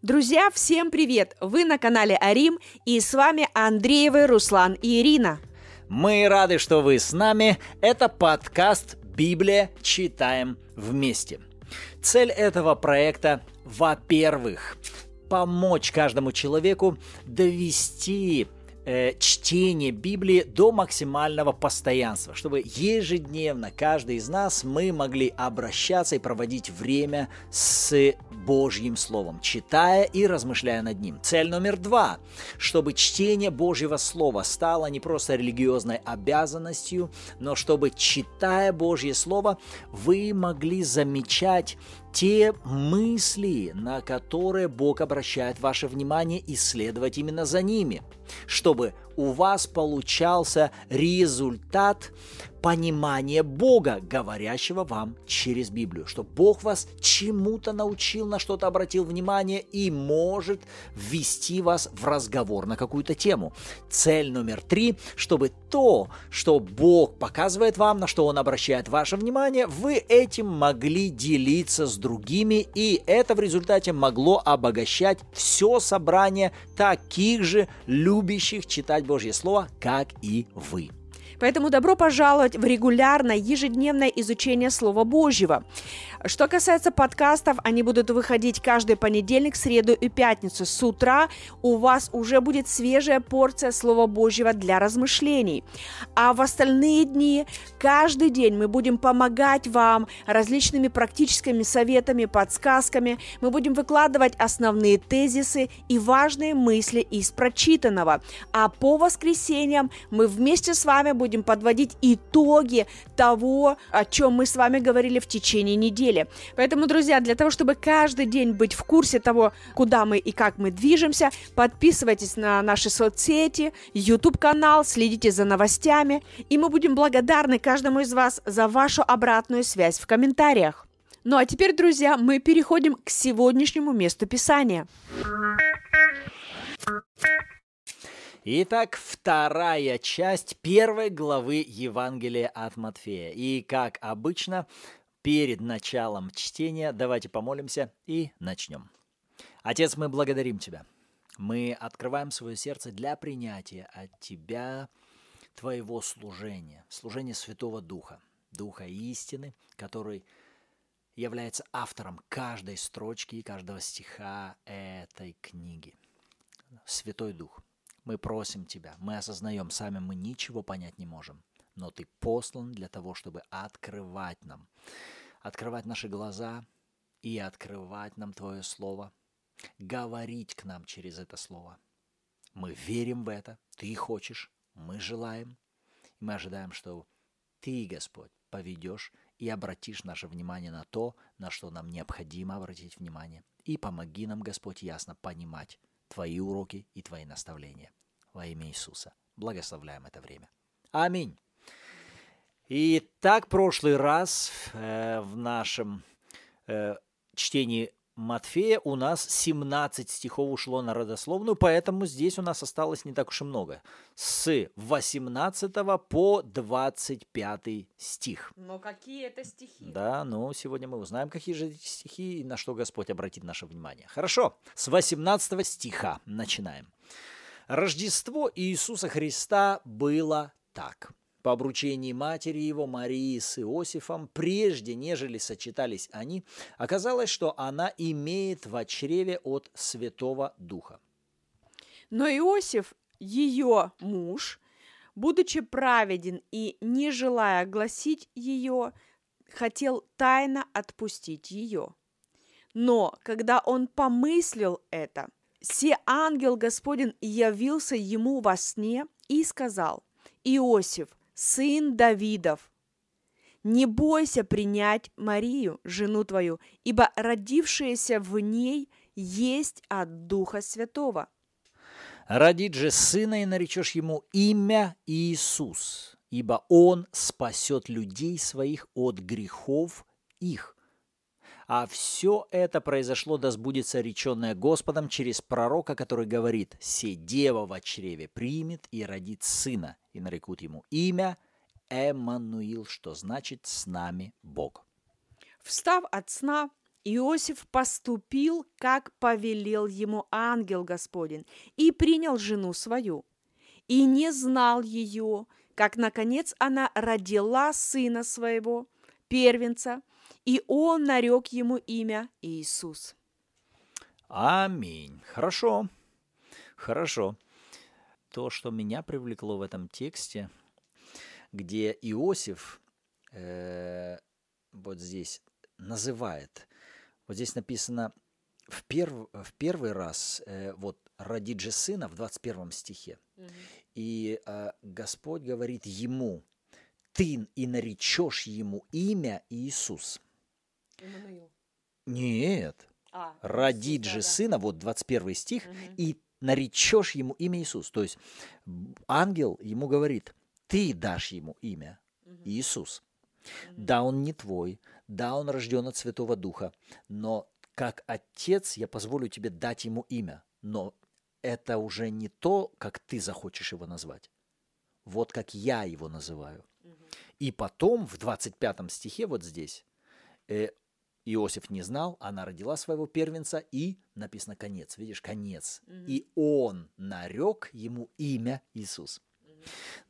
Друзья, всем привет! Вы на канале Арим, и с вами Андреевы, Руслан и Ирина. Мы рады, что вы с нами. Это подкаст «Библия. Читаем вместе». Цель этого проекта, во-первых, помочь каждому человеку довести э, чтение Библии до максимального постоянства, чтобы ежедневно каждый из нас мы могли обращаться и проводить время с Божьим Словом, читая и размышляя над ним. Цель номер два, чтобы чтение Божьего Слова стало не просто религиозной обязанностью, но чтобы, читая Божье Слово, вы могли замечать те мысли, на которые Бог обращает ваше внимание, и следовать именно за ними, чтобы у вас получался результат понимания Бога, говорящего вам через Библию, что Бог вас чему-то научил, на что-то обратил внимание и может ввести вас в разговор на какую-то тему. Цель номер три, чтобы то, что Бог показывает вам, на что Он обращает ваше внимание, вы этим могли делиться с другими, и это в результате могло обогащать все собрание таких же любящих читать Божье Слово, как и вы. Поэтому добро пожаловать в регулярное ежедневное изучение Слова Божьего. Что касается подкастов, они будут выходить каждый понедельник, среду и пятницу. С утра у вас уже будет свежая порция Слова Божьего для размышлений. А в остальные дни, каждый день мы будем помогать вам различными практическими советами, подсказками. Мы будем выкладывать основные тезисы и важные мысли из прочитанного. А по воскресеньям мы вместе с вами будем подводить итоги того, о чем мы с вами говорили в течение недели деле. Поэтому, друзья, для того, чтобы каждый день быть в курсе того, куда мы и как мы движемся, подписывайтесь на наши соцсети, YouTube-канал, следите за новостями, и мы будем благодарны каждому из вас за вашу обратную связь в комментариях. Ну а теперь, друзья, мы переходим к сегодняшнему месту Писания. Итак, вторая часть первой главы Евангелия от Матфея. И, как обычно, перед началом чтения давайте помолимся и начнем. Отец, мы благодарим Тебя. Мы открываем свое сердце для принятия от Тебя Твоего служения, служения Святого Духа, Духа истины, который является автором каждой строчки и каждого стиха этой книги. Святой Дух, мы просим Тебя, мы осознаем, сами мы ничего понять не можем но Ты послан для того, чтобы открывать нам, открывать наши глаза и открывать нам Твое Слово, говорить к нам через это Слово. Мы верим в это, Ты хочешь, мы желаем, и мы ожидаем, что Ты, Господь, поведешь и обратишь наше внимание на то, на что нам необходимо обратить внимание. И помоги нам, Господь, ясно понимать Твои уроки и Твои наставления. Во имя Иисуса. Благословляем это время. Аминь. И так прошлый раз э, в нашем э, чтении Матфея у нас 17 стихов ушло на родословную, поэтому здесь у нас осталось не так уж и много. С 18 по 25 стих. Но какие это стихи? Да, ну сегодня мы узнаем, какие же эти стихи и на что Господь обратит наше внимание. Хорошо, с 18 стиха начинаем. Рождество Иисуса Христа было так – по обручении матери его, Марии с Иосифом, прежде нежели сочетались они, оказалось, что она имеет в чреве от Святого Духа. Но Иосиф, ее муж, будучи праведен и не желая огласить ее, хотел тайно отпустить ее. Но когда он помыслил это, се ангел Господень явился ему во сне и сказал, Иосиф, сын Давидов, не бойся принять Марию, жену твою, ибо родившаяся в ней есть от Духа Святого. Родит же сына и наречешь ему имя Иисус, ибо он спасет людей своих от грехов их. А все это произошло, да сбудется реченное Господом через пророка, который говорит, «Се дева в чреве примет и родит сына, и нарекут ему имя Эммануил, что значит «с нами Бог». Встав от сна, Иосиф поступил, как повелел ему ангел Господень, и принял жену свою, и не знал ее, как, наконец, она родила сына своего, первенца, и он нарек ему имя Иисус. Аминь. Хорошо. Хорошо. То, что меня привлекло в этом тексте, где Иосиф э, вот здесь называет, вот здесь написано в, перв, в первый раз, э, вот родит же сына в 21 стихе, угу. и э, Господь говорит ему, ты и наречешь ему имя Иисус. Иммануил. Нет. А, родит же да, сына, вот 21 стих, угу. и наречешь ему имя Иисус. То есть ангел ему говорит, ты дашь ему имя угу. Иисус. Угу. Да, он не твой, да, он рожден от Святого Духа, но как отец я позволю тебе дать ему имя, но это уже не то, как ты захочешь его назвать. Вот как я его называю. Угу. И потом в 25 стихе вот здесь э, Иосиф не знал, она родила своего первенца, и написано конец, видишь, конец. Угу. И он нарек ему имя Иисус. Угу.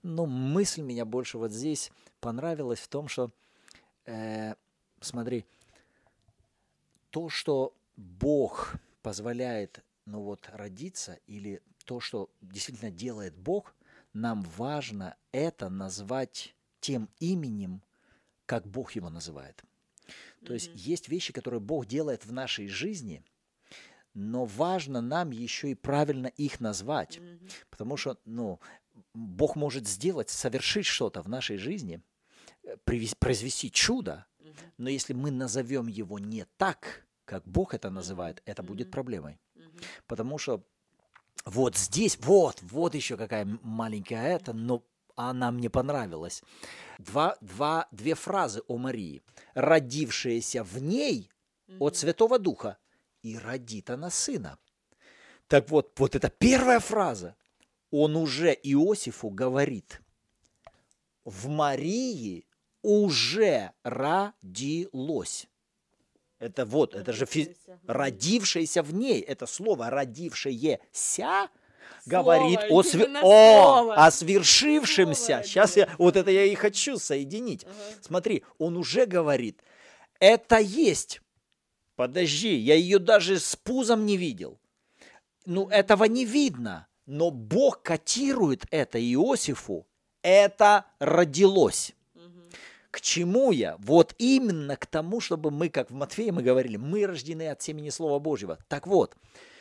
Но мысль меня больше вот здесь понравилась в том, что, э, смотри, то, что Бог позволяет, ну вот, родиться, или то, что действительно делает Бог, нам важно это назвать тем именем, как Бог его называет. То mm-hmm. есть есть вещи, которые Бог делает в нашей жизни, но важно нам еще и правильно их назвать, mm-hmm. потому что, ну, Бог может сделать, совершить что-то в нашей жизни, э, произвести чудо, mm-hmm. но если мы назовем его не так, как Бог это называет, это будет проблемой, потому что вот здесь, вот, вот еще какая маленькая это, но она мне понравилась. Два, два, две фразы о Марии. «Родившаяся в ней от Святого Духа, и родит она сына». Так вот, вот эта первая фраза. Он уже Иосифу говорит, в Марии уже родилось. Это вот, это же фи... родившееся в ней, это слово родившееся говорит о, све... о, о свершившемся. Слово Сейчас я, вот это я и хочу соединить. Ага. Смотри, он уже говорит, это есть. Подожди, я ее даже с пузом не видел. Ну, этого не видно. Но Бог котирует это Иосифу. Это родилось. К чему я? Вот именно к тому, чтобы мы, как в Матфея мы говорили, мы рождены от семени Слова Божьего. Так вот,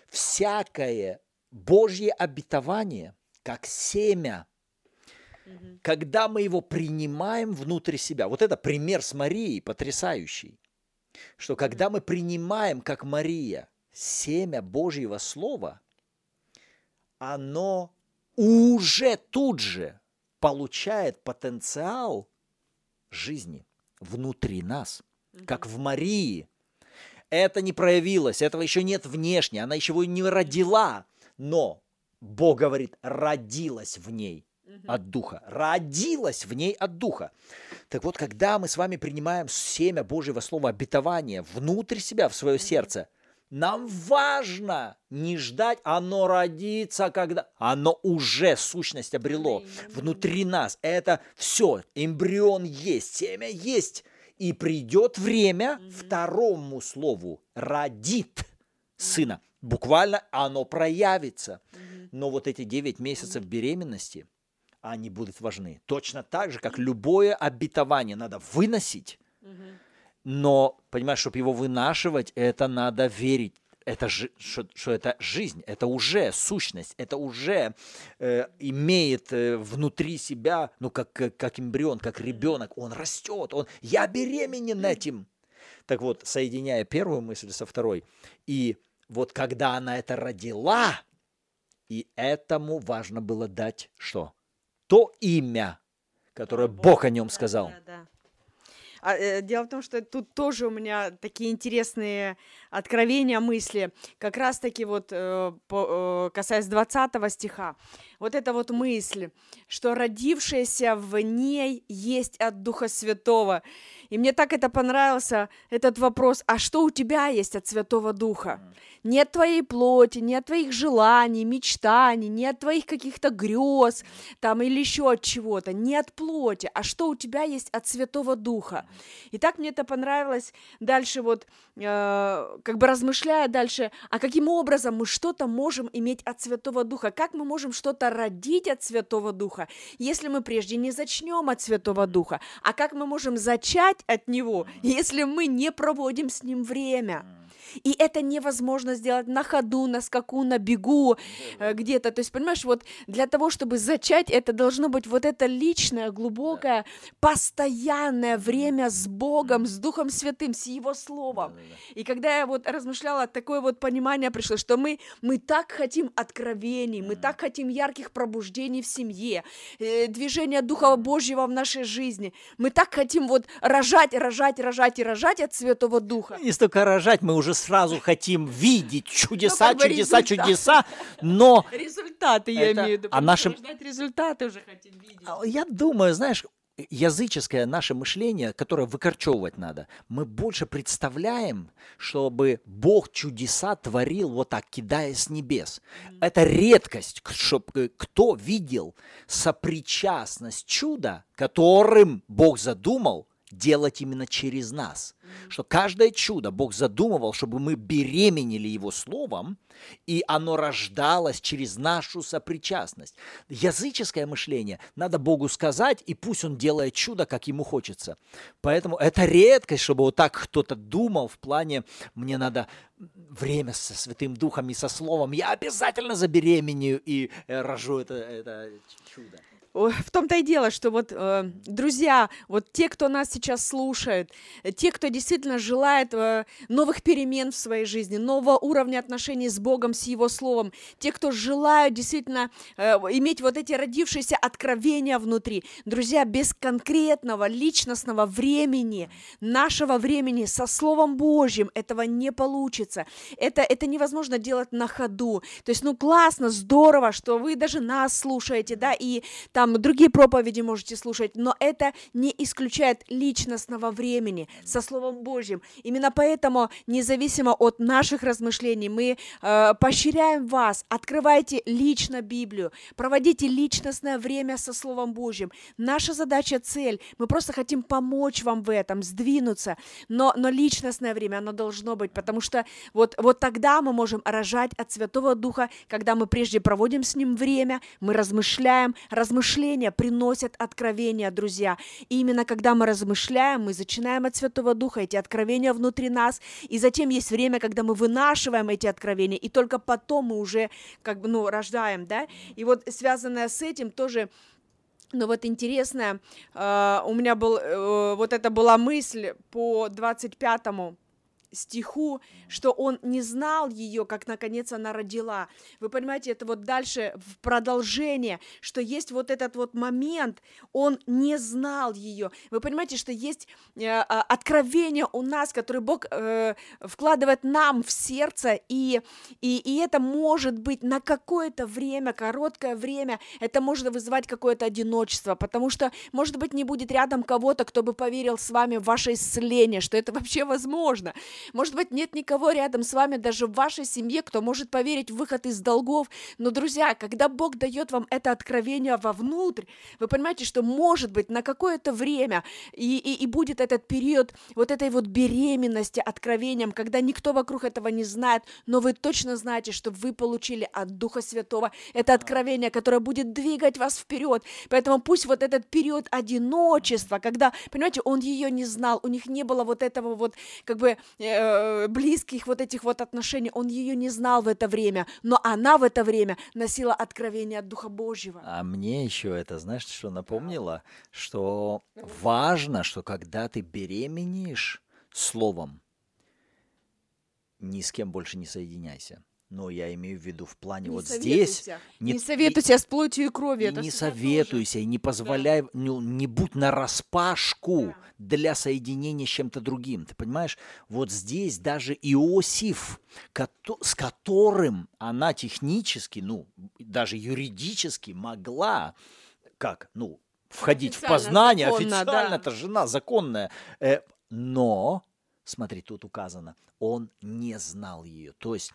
всякое Божье обетование, как семя, угу. когда мы его принимаем внутрь себя. Вот это пример с Марией потрясающий, что когда мы принимаем, как Мария, семя Божьего Слова, оно уже тут же получает потенциал жизни внутри нас, как в Марии. Это не проявилось, этого еще нет внешне, она еще его не родила, но Бог говорит, родилась в ней от Духа. Родилась в ней от Духа. Так вот, когда мы с вами принимаем семя Божьего Слова обетования внутрь себя, в свое сердце, нам важно не ждать, оно родится, когда оно уже сущность обрело внутри нас. Это все, эмбрион есть, семя есть. И придет время второму слову родит сына. Буквально оно проявится. Но вот эти 9 месяцев беременности, они будут важны. Точно так же, как любое обетование надо выносить. Но, понимаешь, чтобы его вынашивать, это надо верить. Это же, что, что это жизнь, это уже сущность, это уже э, имеет э, внутри себя, ну, как, как, как эмбрион, как ребенок, он растет, он, я беременен этим. Так вот, соединяя первую мысль со второй, и вот когда она это родила, и этому важно было дать что? То имя, которое Бог, Бог о нем сказал. Да, да, да. А, э, дело в том, что тут тоже у меня такие интересные откровения, мысли. Как раз-таки вот э, по, э, касаясь 20 стиха. Вот эта вот мысль, что родившееся в ней есть от Духа Святого. И мне так это понравился, этот вопрос, а что у тебя есть от Святого Духа? Не от твоей плоти, не от твоих желаний, мечтаний, не от твоих каких-то грез там или еще от чего-то, не от плоти, а что у тебя есть от Святого Духа. И так мне это понравилось дальше вот, э, как бы размышляя дальше, а каким образом мы что-то можем иметь от Святого Духа, как мы можем что-то родить от Святого Духа, если мы прежде не зачнем от Святого Духа, а как мы можем зачать от Него, если мы не проводим с Ним время. И это невозможно сделать на ходу, на скаку, на бегу э, где-то. То есть, понимаешь, вот для того, чтобы зачать, это должно быть вот это личное, глубокое, постоянное время с Богом, с Духом Святым, с Его Словом. И когда я вот размышляла, такое вот понимание пришло, что мы, мы так хотим откровений, мы так хотим ярких пробуждений в семье, э, движения Духа Божьего в нашей жизни. Мы так хотим вот рожать, рожать, рожать и рожать от Святого Духа. Не столько рожать, мы уже сразу хотим видеть чудеса, ну, чудеса, результат. чудеса, но... Результаты, я это... имею в виду. А нашим... результаты уже хотим видеть. А, я думаю, знаешь, языческое наше мышление, которое выкорчевывать надо, мы больше представляем, чтобы Бог чудеса творил вот так, кидая с небес. Это редкость, чтобы кто видел сопричастность чуда, которым Бог задумал делать именно через нас. Что каждое чудо Бог задумывал, чтобы мы беременели Его Словом, и оно рождалось через нашу сопричастность. Языческое мышление надо Богу сказать, и пусть Он делает чудо, как Ему хочется. Поэтому это редкость, чтобы вот так кто-то думал в плане «мне надо время со Святым Духом и со Словом, я обязательно забеременею и э, рожу это, это чудо» в том-то и дело, что вот, э, друзья, вот те, кто нас сейчас слушает, те, кто действительно желает э, новых перемен в своей жизни, нового уровня отношений с Богом, с Его Словом, те, кто желают действительно э, иметь вот эти родившиеся откровения внутри, друзья, без конкретного личностного времени, нашего времени со Словом Божьим этого не получится. Это, это невозможно делать на ходу. То есть, ну, классно, здорово, что вы даже нас слушаете, да, и там там другие проповеди можете слушать, но это не исключает личностного времени со Словом Божьим. Именно поэтому, независимо от наших размышлений, мы э, поощряем вас, открывайте лично Библию, проводите личностное время со Словом Божьим. Наша задача, цель, мы просто хотим помочь вам в этом, сдвинуться, но, но личностное время, оно должно быть, потому что вот, вот тогда мы можем рожать от Святого Духа, когда мы прежде проводим с Ним время, мы размышляем, размышляем, размышления приносят откровения, друзья. И именно когда мы размышляем, мы зачинаем от Святого Духа эти откровения внутри нас, и затем есть время, когда мы вынашиваем эти откровения, и только потом мы уже как бы, ну, рождаем, да. И вот связанное с этим тоже но вот интересно, э, у меня был, э, вот это была мысль по 25 стиху, что он не знал ее, как наконец она родила. Вы понимаете, это вот дальше в продолжение, что есть вот этот вот момент, он не знал ее. Вы понимаете, что есть э, а, откровение у нас, которое Бог э, вкладывает нам в сердце, и, и, и это может быть на какое-то время, короткое время, это может вызывать какое-то одиночество, потому что, может быть, не будет рядом кого-то, кто бы поверил с вами в ваше исцеление, что это вообще возможно. Может быть, нет никого рядом с вами, даже в вашей семье, кто может поверить в выход из долгов. Но, друзья, когда Бог дает вам это откровение вовнутрь, вы понимаете, что может быть на какое-то время и, и, и будет этот период вот этой вот беременности откровением, когда никто вокруг этого не знает, но вы точно знаете, что вы получили от Духа Святого это откровение, которое будет двигать вас вперед. Поэтому пусть вот этот период одиночества, когда, понимаете, он ее не знал, у них не было вот этого вот как бы э, близких вот этих вот отношений, он ее не знал в это время, но она в это время носила откровение от Духа Божьего. А мне еще это, знаешь, что напомнило, что важно, что когда ты беременеешь словом, ни с кем больше не соединяйся. Но я имею в виду в плане Не вот здесь. Не, не- советуйся с плотью и кровью. И это не советуйся, и не позволяй, ну, не будь на распашку Да. для соединения с чем-то другим. Ты понимаешь? Вот здесь даже Иосиф, с которым она технически, ну, даже юридически могла, как, ну, входить в Официально, познание, законно, официально, да. это жена законная, э, но, смотри, тут указано, он не знал ее. То есть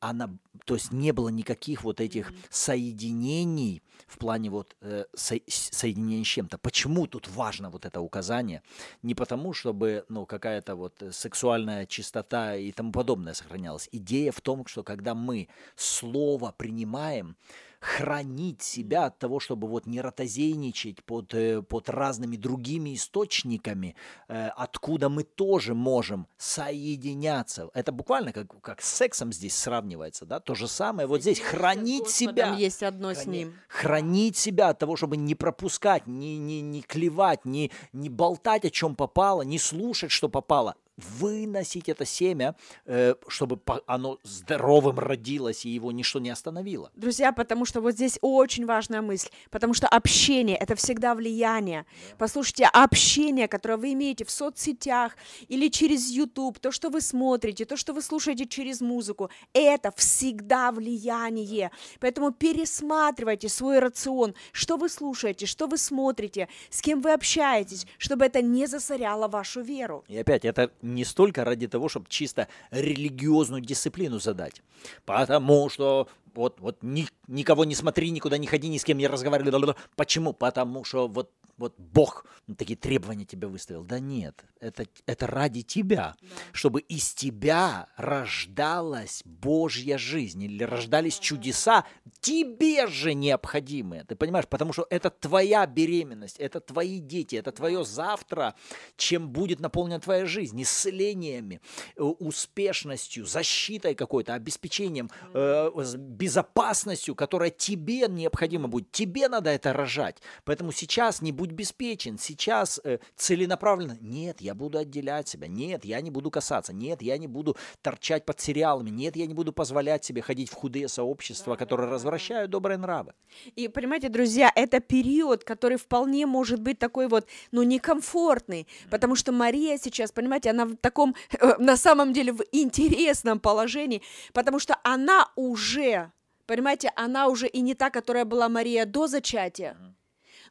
она, то есть не было никаких вот этих соединений в плане вот э, со- соединения с чем-то. Почему тут важно вот это указание? Не потому, чтобы ну какая-то вот сексуальная чистота и тому подобное сохранялась. Идея в том, что когда мы слово принимаем, хранить себя от того, чтобы вот не ротозейничать под, э, под разными другими источниками, э, откуда мы тоже можем соединяться. Это буквально как, как с сексом здесь сравнивается, да? То же самое вот здесь. Хранить Господом себя. есть одно с ним. Хранить себя от того, чтобы не пропускать, не, не, не клевать, не, не болтать, о чем попало, не слушать, что попало. Выносить это семя, э, чтобы оно здоровым родилось и его ничто не остановило. Друзья, потому что вот здесь очень важная мысль, потому что общение – это всегда влияние. Послушайте, общение, которое вы имеете в соцсетях или через YouTube, то, что вы смотрите, то, что вы слушаете через музыку, это всегда влияние. Поэтому пересматривайте свой рацион, что вы слушаете, что вы смотрите, с кем вы общаетесь, чтобы это не засоряло вашу веру. И опять, это не столько ради того, чтобы чисто религиозную дисциплину задать. Потому что вот, вот ни- никого не смотри, никуда не ходи, ни с кем не разговаривай. Почему? Потому что вот, вот Бог такие требования тебе выставил. Да нет, это, это ради тебя, чтобы из тебя рождалась Божья жизнь или рождались чудеса, тебе же необходимые. Ты понимаешь? Потому что это твоя беременность, это твои дети, это твое завтра, чем будет наполнена твоя жизнь, исцелениями, э, успешностью, защитой какой-то, обеспечением, э, безопасностью, которая тебе необходимо будет. Тебе надо это рожать. Поэтому сейчас не будь беспечен, сейчас э, целенаправленно. Нет, я буду отделять себя. Нет, я не буду касаться. Нет, я не буду торчать под сериалами. Нет, я не буду позволять себе ходить в худые сообщества, которые развращают добрые нравы. И понимаете, друзья, это период, который вполне может быть такой вот, ну, некомфортный, потому что Мария сейчас, понимаете, она в таком, э, на самом деле, в интересном положении, потому что она уже, понимаете, она уже и не та, которая была Мария до зачатия,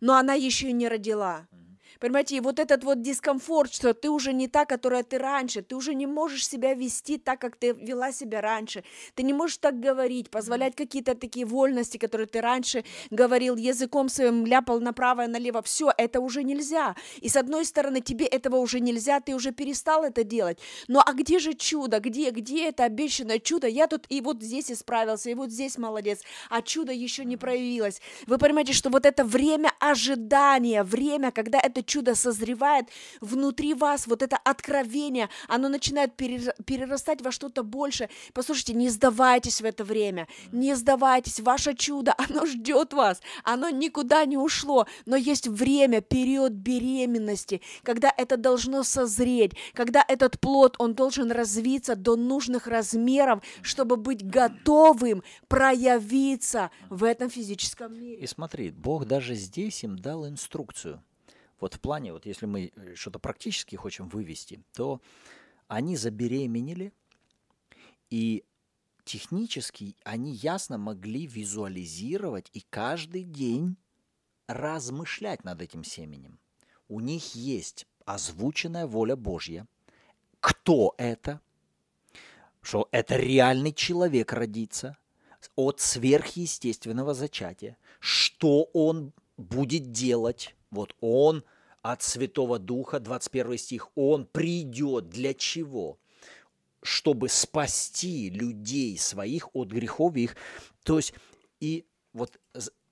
но она еще не родила. Понимаете, и вот этот вот дискомфорт, что ты уже не та, которая ты раньше, ты уже не можешь себя вести так, как ты вела себя раньше, ты не можешь так говорить, позволять какие-то такие вольности, которые ты раньше говорил, языком своим ляпал направо и налево, все, это уже нельзя. И с одной стороны, тебе этого уже нельзя, ты уже перестал это делать. Но а где же чудо, где, где это обещанное чудо? Я тут и вот здесь исправился, и вот здесь молодец, а чудо еще не проявилось. Вы понимаете, что вот это время ожидания, время, когда это чудо созревает внутри вас, вот это откровение, оно начинает перер- перерастать во что-то больше. Послушайте, не сдавайтесь в это время, не сдавайтесь, ваше чудо, оно ждет вас, оно никуда не ушло, но есть время, период беременности, когда это должно созреть, когда этот плод, он должен развиться до нужных размеров, чтобы быть готовым проявиться в этом физическом мире. И смотри, Бог даже здесь им дал инструкцию. Вот в плане, вот если мы э, что-то практически хотим вывести, то они забеременели, и технически они ясно могли визуализировать и каждый день размышлять над этим семенем. У них есть озвученная воля Божья. Кто это? Что это реальный человек родится от сверхъестественного зачатия. Что он будет делать? Вот он от Святого Духа, 21 стих, он придет для чего? Чтобы спасти людей своих от грехов их. То есть и вот,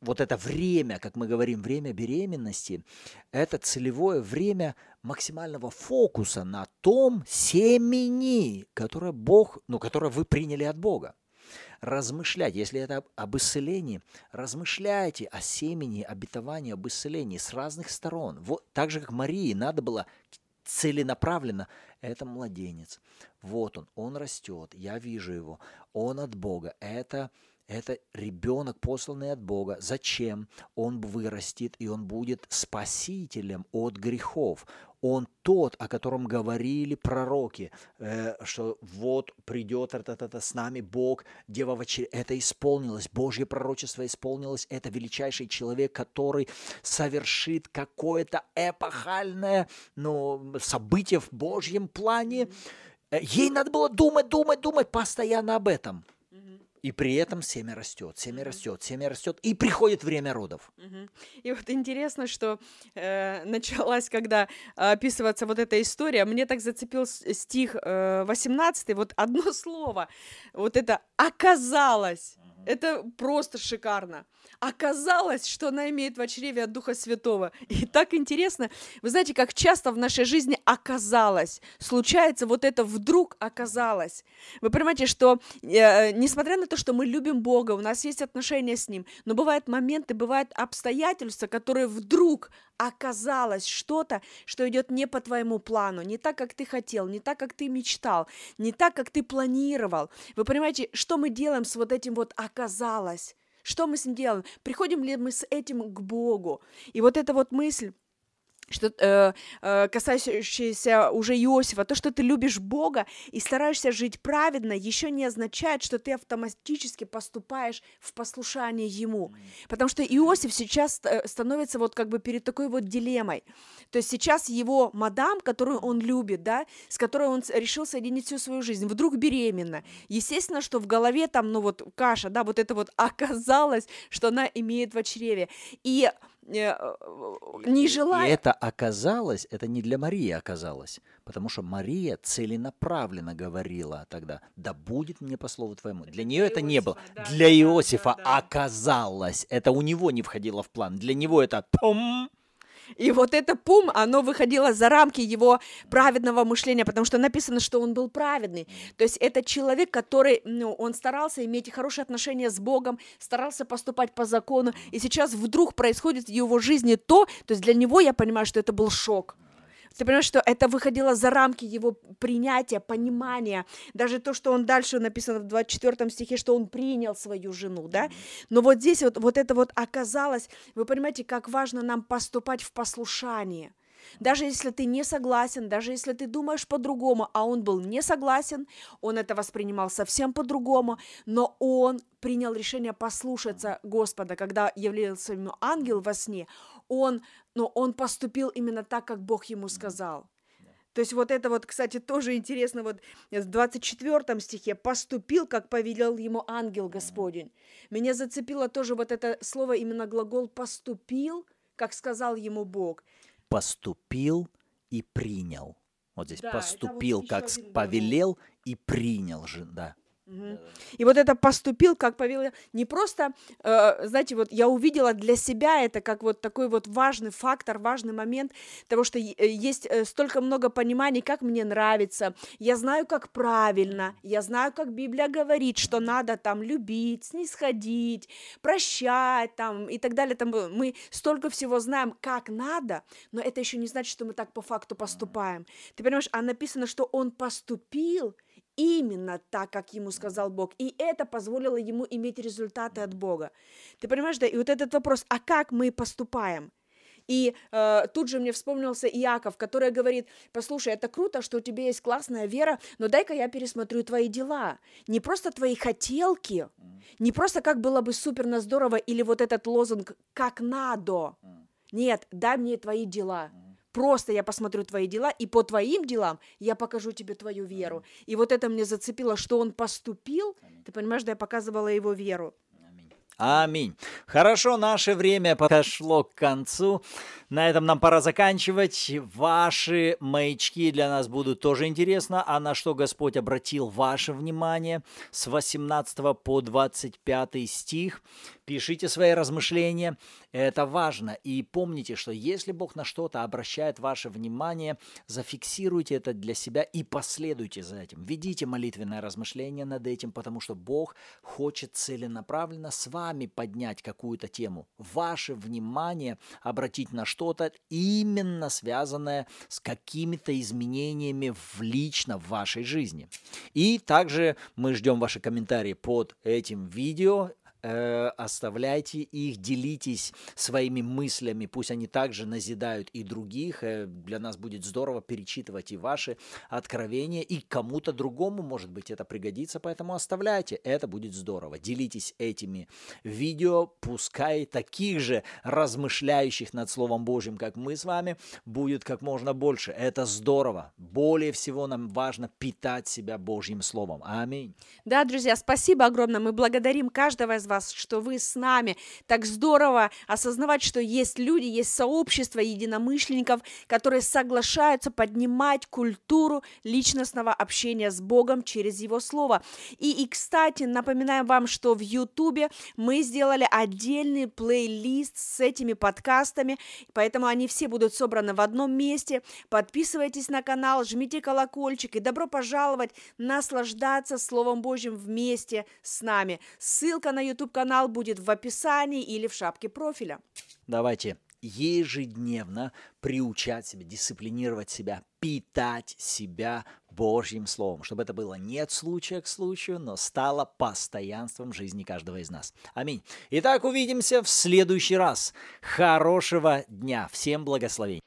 вот это время, как мы говорим, время беременности, это целевое время максимального фокуса на том семени, которое Бог, ну, которое вы приняли от Бога размышлять, если это об- исцелении, размышляйте о семени, обетовании, об исцелении с разных сторон. Вот так же, как Марии надо было целенаправленно. Это младенец. Вот он, он растет, я вижу его, он от Бога. Это это ребенок, посланный от Бога. Зачем? Он вырастет, и он будет спасителем от грехов. Он тот, о котором говорили пророки, э, что вот придет с нами Бог, Дева в Это исполнилось, Божье пророчество исполнилось. Это величайший человек, который совершит какое-то эпохальное ну, событие в Божьем плане. Э, ей надо было думать, думать, думать постоянно об этом. И при этом семя растет, семя растет, семя растет, и приходит время родов. И вот интересно, что э, началась, когда описывается вот эта история, мне так зацепил стих э, 18, вот одно слово, вот это оказалось. Это просто шикарно. Оказалось, что она имеет в чреве от Духа Святого. И так интересно. Вы знаете, как часто в нашей жизни оказалось, случается вот это вдруг оказалось. Вы понимаете, что э, несмотря на то, что мы любим Бога, у нас есть отношения с Ним, но бывают моменты, бывают обстоятельства, которые вдруг оказалось что-то, что идет не по твоему плану, не так, как ты хотел, не так, как ты мечтал, не так, как ты планировал. Вы понимаете, что мы делаем с вот этим вот оказалось? Что мы с ним делаем? Приходим ли мы с этим к Богу? И вот эта вот мысль, что э, э, касающееся уже Иосифа, то, что ты любишь Бога и стараешься жить праведно, еще не означает, что ты автоматически поступаешь в послушание Ему. Потому что Иосиф сейчас э, становится вот как бы перед такой вот дилеммой. То есть сейчас его мадам, которую он любит, да, с которой он решил соединить всю свою жизнь, вдруг беременна. Естественно, что в голове там, ну вот каша, да, вот это вот оказалось, что она имеет в чреве. И не желая... И это оказалось, это не для Марии оказалось, потому что Мария целенаправленно говорила тогда, да будет мне по слову твоему. Для нее это не было. Да, для да, Иосифа да, да. оказалось, это у него не входило в план. Для него это пум, и вот это пум, оно выходило за рамки его праведного мышления, потому что написано, что он был праведный. То есть это человек, который, ну, он старался иметь хорошие отношения с Богом, старался поступать по закону, и сейчас вдруг происходит в его жизни то, то есть для него я понимаю, что это был шок. Ты понимаешь, что это выходило за рамки его принятия, понимания. Даже то, что он дальше написано в 24 стихе, что он принял свою жену, да? Но вот здесь вот, вот это вот оказалось, вы понимаете, как важно нам поступать в послушание – даже если ты не согласен, даже если ты думаешь по-другому, а он был не согласен, он это воспринимал совсем по-другому, но он принял решение послушаться Господа, когда являлся ему ангел во сне, он, но он поступил именно так, как Бог ему сказал. То есть вот это вот, кстати, тоже интересно, вот в 24 стихе «поступил, как повелел ему ангел Господень». Меня зацепило тоже вот это слово, именно глагол «поступил», как сказал ему Бог поступил и принял. Вот здесь да, поступил, как повелел и принял же, да. Угу. И вот это поступил, как повелел, не просто, э, знаете, вот я увидела для себя это как вот такой вот важный фактор, важный момент того, что э, есть э, столько много пониманий, как мне нравится, я знаю, как правильно, я знаю, как Библия говорит, что надо там любить, снисходить, прощать там и так далее, там мы столько всего знаем, как надо, но это еще не значит, что мы так по факту поступаем. Ты понимаешь, а написано, что он поступил, именно так, как ему сказал Бог. И это позволило ему иметь результаты от Бога. Ты понимаешь, да? И вот этот вопрос, а как мы поступаем? И э, тут же мне вспомнился Иаков, который говорит, послушай, это круто, что у тебя есть классная вера, но дай-ка я пересмотрю твои дела. Не просто твои хотелки, не просто как было бы супер на здорово, или вот этот лозунг «как надо». Нет, дай мне твои дела. Просто я посмотрю твои дела, и по твоим делам я покажу тебе твою веру. И вот это мне зацепило, что он поступил. Ты понимаешь, да я показывала его веру. Аминь. Хорошо, наше время подошло к концу. На этом нам пора заканчивать. Ваши маячки для нас будут тоже интересно. А на что Господь обратил ваше внимание с 18 по 25 стих. Пишите свои размышления. Это важно. И помните, что если Бог на что-то обращает ваше внимание, зафиксируйте это для себя и последуйте за этим. Ведите молитвенное размышление над этим, потому что Бог хочет целенаправленно с вами вами поднять какую-то тему, ваше внимание обратить на что-то именно связанное с какими-то изменениями в лично в вашей жизни. И также мы ждем ваши комментарии под этим видео Э, оставляйте их, делитесь своими мыслями, пусть они также назидают и других. Э, для нас будет здорово перечитывать и ваши откровения, и кому-то другому, может быть, это пригодится, поэтому оставляйте, это будет здорово. Делитесь этими видео, пускай таких же размышляющих над Словом Божьим, как мы с вами, будет как можно больше. Это здорово. Более всего нам важно питать себя Божьим Словом. Аминь. Да, друзья, спасибо огромное. Мы благодарим каждого из вас вас, что вы с нами. Так здорово осознавать, что есть люди, есть сообщество единомышленников, которые соглашаются поднимать культуру личностного общения с Богом через Его Слово. И, и кстати, напоминаем вам, что в Ютубе мы сделали отдельный плейлист с этими подкастами, поэтому они все будут собраны в одном месте. Подписывайтесь на канал, жмите колокольчик и добро пожаловать наслаждаться Словом Божьим вместе с нами. Ссылка на YouTube YouTube-канал будет в описании или в шапке профиля. Давайте ежедневно приучать себя, дисциплинировать себя, питать себя Божьим Словом, чтобы это было не от случая к случаю, но стало постоянством жизни каждого из нас. Аминь. Итак, увидимся в следующий раз. Хорошего дня. Всем благословений.